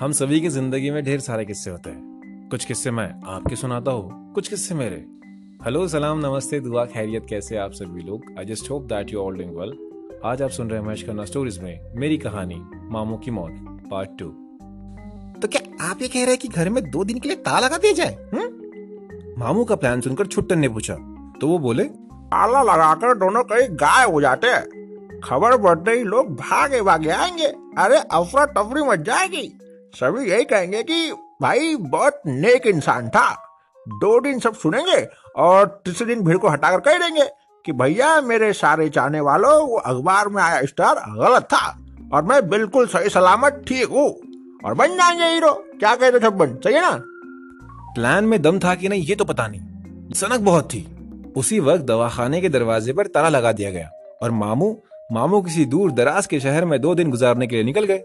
हम सभी की ज़िंदगी में ढेर सारे किस्से होते हैं। कुछ किस्से मैं आपके सुनाता हूँ, कुछ किस्से मेरे। हेलो सलाम, नमस्ते, दुआ, खैरियत, कैसे आप सभी लोग? I just hope that you all doing well आज आप सुन रहे हैं महेश खन्ना स्टोरीज में मेरी कहानी, मामू की मौत पार्ट टू तो क्या आप ये कह रहे हैं कि घर में दो दिन के लिए ताला लगा दिया जाए? हुँ? मामू का प्लान सुनकर छुट्टन ने पूछा। तो वो बोले, ताला लगाकर दोनों कहीं गायब हो जाते हैं। खबर बढ़ते ही लोग भागे भागे आएँगे। अरे अफरा तफरी मच जाएगी। सभी यही कहेंगे कि भाई, बहुत नेक इंसान था। दो दिन सब सुनेंगे और तीसरे दिन भीड़ को हटाकर कह देंगे कि भैया, मेरे सारे चाहने वालों, वो अखबार में आया स्टार, गलत था और मैं बिल्कुल सही सलामत ठीक हूँ। और बन जाएँगे हीरो। क्या कहते छप्पन सही है ना? प्लान में दम था कि नहीं, ये तो पता नहीं। सनक बहुत थी। उसी वक्त दवाखाने के दरवाजे पर ताला लगा दिया गया और मामू मामू किसी दूर दराज के शहर में दो दिन गुजारने के लिए निकल गए।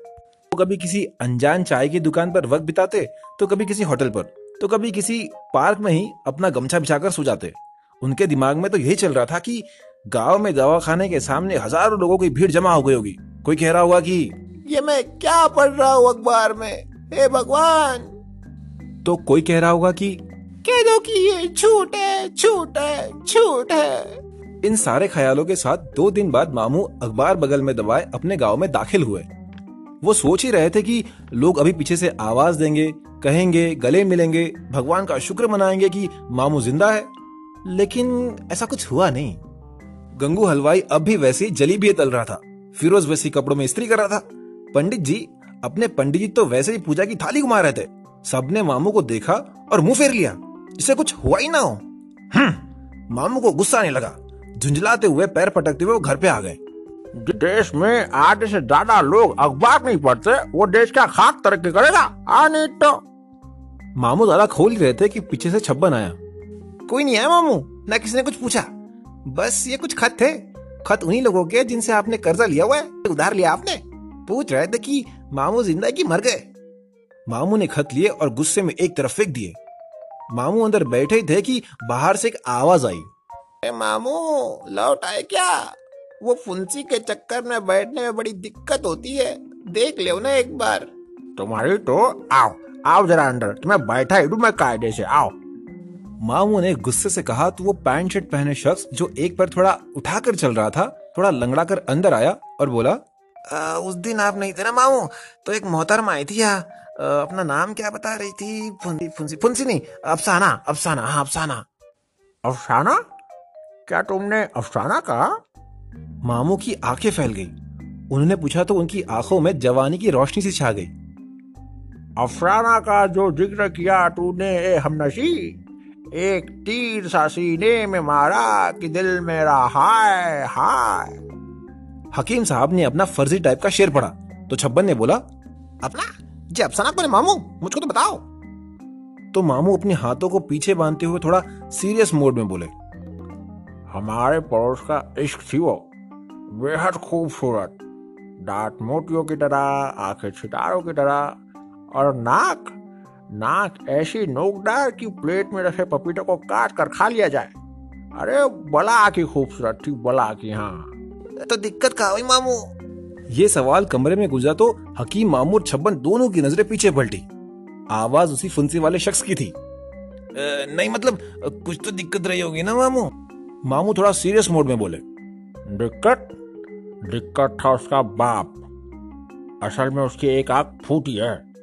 वो कभी किसी अनजान चाय की दुकान पर वक्त बिताते तो कभी किसी होटल पर तो कभी किसी पार्क में ही अपना गमछा बिछाकर सो जाते। उनके दिमाग में तो यही चल रहा था कि गाँव में दवा खाने के सामने हज़ारों लोगों की भीड़ जमा हो गई होगी। कोई कह रहा होगा कि ये मैं क्या पढ़ रहा हूँ अखबार में? हे भगवान! तो कोई कह रहा होगा कि कह दो कि ये झूठ है झूठ है झूठ है। इन सारे ख्यालों के साथ दो दिन बाद मामू अखबार बगल में दबाए अपने गाँव में दाखिल हुए। वो सोच ही रहे थे कि लोग अभी पीछे से आवाज़ देंगे, कहेंगे, गले मिलेंगे, भगवान का शुक्र मनाएँगे कि मामू ज़िंदा है। लेकिन ऐसा कुछ हुआ नहीं। गंगू हलवाई अब भी वैसे जली भी तल रहा था, फिरोज वैसी कपड़ों में स्त्री कर रहा था। पंडित जी, अपने पंडित जी तो वैसे ही पूजा की थाली घुमा रहे थे। सबने मामू को देखा और मुँह फेर लिया जिसे कुछ हुआ ही ना हो। हम्म मामू को गुस्सा नहीं लगा, झुंझलाते हुए पैर पटकते हुए वो घर पे आ गए। देश में आधे से ज़्यादा लोग अखबार नहीं पढ़ते वो देश क्या खाक तरक्की करेगा? आ नहीं तो मामू दादा खोल रहे थे कि पीछे से छप्पन आया। कोई नहीं आया मामू ना किसी ने कुछ पूछा। बस ये कुछ खत थे। खत उन्हीं लोगों के जिनसे आपने कर्जा लिया हुआ है उधार लिया आपने। पूछ रहे थे कि मामू ज़िंदा की मर गए? मामू ने खत लिए और गुस्से में एक तरफ़ फेंक दिए। मामू अंदर बैठे ही थे कि बाहर से एक आवाज़ आई। ए मामू लौट आए क्या? वो फुंसी के चक्कर में बैठने में बड़ी दिक्कत होती है। देख ले ना एक बार। तुम्हारी तो आओ आओ जरा अंदर। तुम्हें बैठा ही मैं कायदे से आओ। मामू ने गुस्से से कहा तो वो पैंट शर्ट पहने शख्स जो एक पर थोड़ा उठाकर चल रहा था थोड़ा लंगड़ा कर अंदर आया और बोला आ, उस दिन आप नहीं थे ना मामू? तो एक मोहतरमा आई थी यहाँ। अपना नाम क्या बता रही थी? फुंसी फुंसी फुंसी नहीं अफसाना अफसाना हाँ अफसाना। अफसाना? क्या तुमने अफसाना कहा? मामू की आँखें फैल गई। उन्होंने पूछा तो उनकी आँखों में जवानी की रोशनी सी छा गई। अफसाना का जो ज़िक्र किया तूने ए हमनशी एक तीर सा सीने में मारा कि दिल मेरा हाय हाय। हकीम साहब ने अपना फर्जी टाइप का शेर पढ़ा तो छब्बन ने बोला अपना जी अफसाना कौन मामू? मुझको तो बताओ। तो मामू अपने हाथों को पीछे बांधते हुए थोड़ा सीरियस मोड में बोले हमारे पड़ोस का इश्क थी वो। बेहद खूबसूरत। दांत मोतियों की तरह आँखें सितारों की तरह और नाक नाक ऐसी नोकदार की प्लेट में रखे पपीते को काट कर खा लिया जाए। अरे बला की खूबसूरत थी बला की हाँ। तो दिक्कत कहा हुई मामू? ये सवाल कमरे में गुजरा तो हकीम मामू और छब्बन दोनों की नज़रें पीछे पलटी। आवाज़ उसी फुंसी वाले शख्स की थी। नहीं मतलब कुछ तो दिक्कत रही होगी ना मामू? मामू थोड़ा सीरियस मोड में बोले। दिक्कत? दिक्कत था उसका बाप। असल में उसकी एक आँख फूटी है।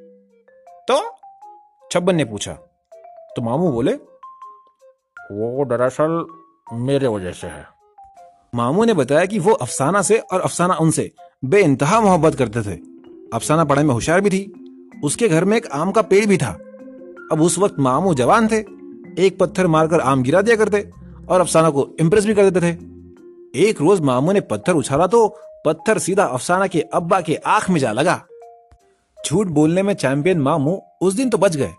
तो? छब्बन ने पूछा। तो मामू बोले वो दरअसल मेरे वजह से है। मामू ने बताया कि वो अफसाना से और अफसाना उनसे बे इंतहा मोहब्बत करते थे। अफसाना पढ़ाई में होशियार भी थी। उसके घर में एक आम का पेड़ भी था। अब उस वक्त मामू जवान थे। एक पत्थर मारकर आम गिरा दिया करते और अफसाना को इम्प्रेस भी कर देते थे। एक रोज मामू ने पत्थर उछाला तो पत्थर सीधा अफसाना के अब्बा के आँख में जा लगा। झूठ बोलने में चैंपियन मामू उस दिन तो बच गए,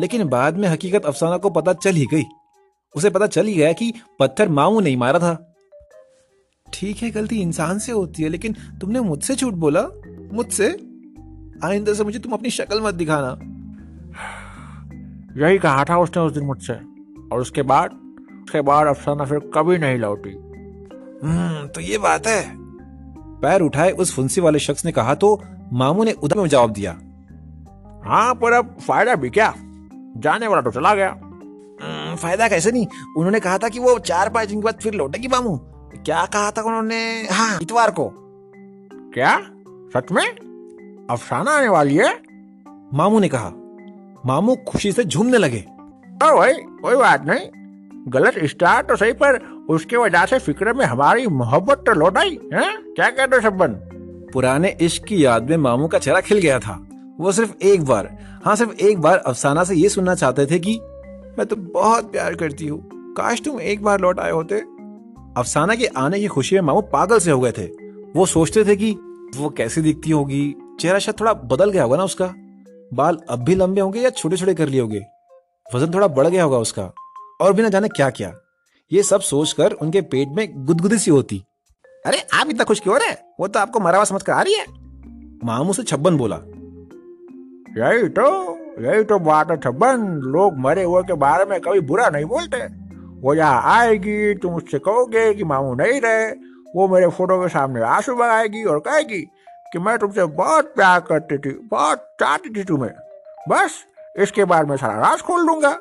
लेकिन बाद में हकीकत अफसाना को पता चल ही गई। उसे पता चल ही गया कि पत्थर मामू नहीं मारा था। ठीक है, गलती इंसान से होती है, लेकिन तुमने मुझसे झूठ बोला? मुझसे? आइंदा से मुझे तुम अपनी शक्ल मत दिखाना। यही कहा था उसने उस दिन मुझसे। और उसके बाद? उसके बाद अफसाना फिर कभी नहीं लौटी। हम्म तो ये बात है। पैर उठाए उस फुंसी वाले शख्स ने कहा तो मामू ने उधर में जवाब दिया? हाँ पर अब फ़ायदा भी क्या? जाने वाला तो चला गया। "हम्म, फ़ायदा कैसे नहीं? उन्होंने कहा था कि वो चार पाँच दिन के बाद फिर लौटेगी मामू। क्या कहा था उन्होंने? हाँ इतवार को। क्या? सच में? अफसाना आने वाली है? मामू ने कहा। मामू खुशी से झूमने लगे। ओ भाई कोई बात नहीं। गलत स्टार्ट तो सही पर उसके वजह से फ़िक्र में हमारी मोहब्बत तो लौट आई, है? क्या कहते हो शब्बन? पुराने इश्क की याद में मामू का चेहरा खिल गया था। वो सिर्फ़ एक बार हाँ सिर्फ़ एक बार अफसाना से ये सुनना चाहते थे कि, मैं तो बहुत प्यार करती हूँ। काश तुम एक बार लौट आए होते। अफसाना के आने की खुशी में मामू पागल से हो गए थे। वो सोचते थे कि, वो कैसी दिखती होगी? चेहरा शायद थोड़ा बदल गया होगा ना उसका? बाल अब भी लंबे होंगे या छोटे छोटे कर लिए होंगे? वज़न थोड़ा बढ़ गया होगा उसका। और भी ना जाने क्या क्या। ये सब सोचकर उनके पेट में गुदगुदी सी होती। अरे, आप इतना खुश क्यों रहे वो तो आपको मरा हुआ समझ कर आ रही है। मामू से छप्पन बोला। यही तो यही तो बात है छब्बन। लोग मरे हुए के बारे में कभी बुरा नहीं बोलते। वो यहाँ आएगी, तुम उससे कहोगे कि मामू नहीं रहे। वो मेरे फ़ोटो के सामने आँसू बगाएगी और कहेगी कि मैं तुमसे बहुत प्यार करती थी, बहुत चाहती थी तुम्हें। बस, इसके बाद मैं सारा राज खोल दूँगा।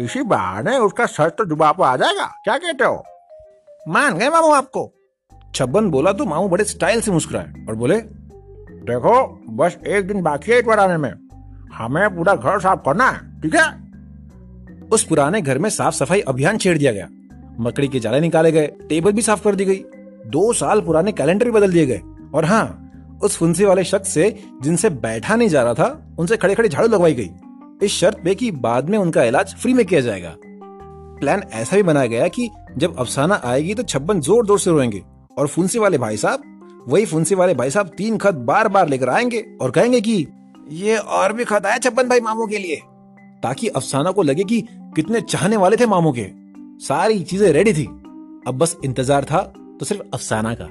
इसी बहाने उसका सच तो जुबा पर आ जाएगा। क्या कहते हो? मान गए मामू आपको। छब्बन बोला तो मामू बड़े स्टाइल से मुस्कुराए और बोले देखो बस एक दिन बाकी है इतवार आने में। हमें पूरा घर साफ़ करना है ठीक है? उस पुराने घर में साफ़ सफ़ाई अभियान छेड़ दिया गया। मकड़ी के जाले निकाले गए टेबल भी साफ़ कर दी गई। दो साल पुराने कैलेंडर भी बदल दिए गए। और हाँ उस फुंसी वाले शख्स से जिनसे बैठा नहीं जा रहा था उनसे खड़े खड़े झाड़ू लगवाई गई। इस शर्त पे कि बाद में उनका इलाज फ्री में किया जाएगा। प्लान ऐसा भी बनाया गया कि जब अफसाना आएगी तो छप्पन ज़ोर ज़ोर से रोएँगे और फुंसी वाले भाई साहब, वही फुंसी वाले भाई साहब तीन खत बार बार लेकर आएँगे और कहेंगे कि, ये और भी खत आया छप्पन भाई मामू के लिए। ताकि अफसाना को लगे कि कितने चाहने वाले थे मामू के। सारी चीज़ें रेडी थी। अब बस इंतज़ार था तो सिर्फ़ अफसाना का।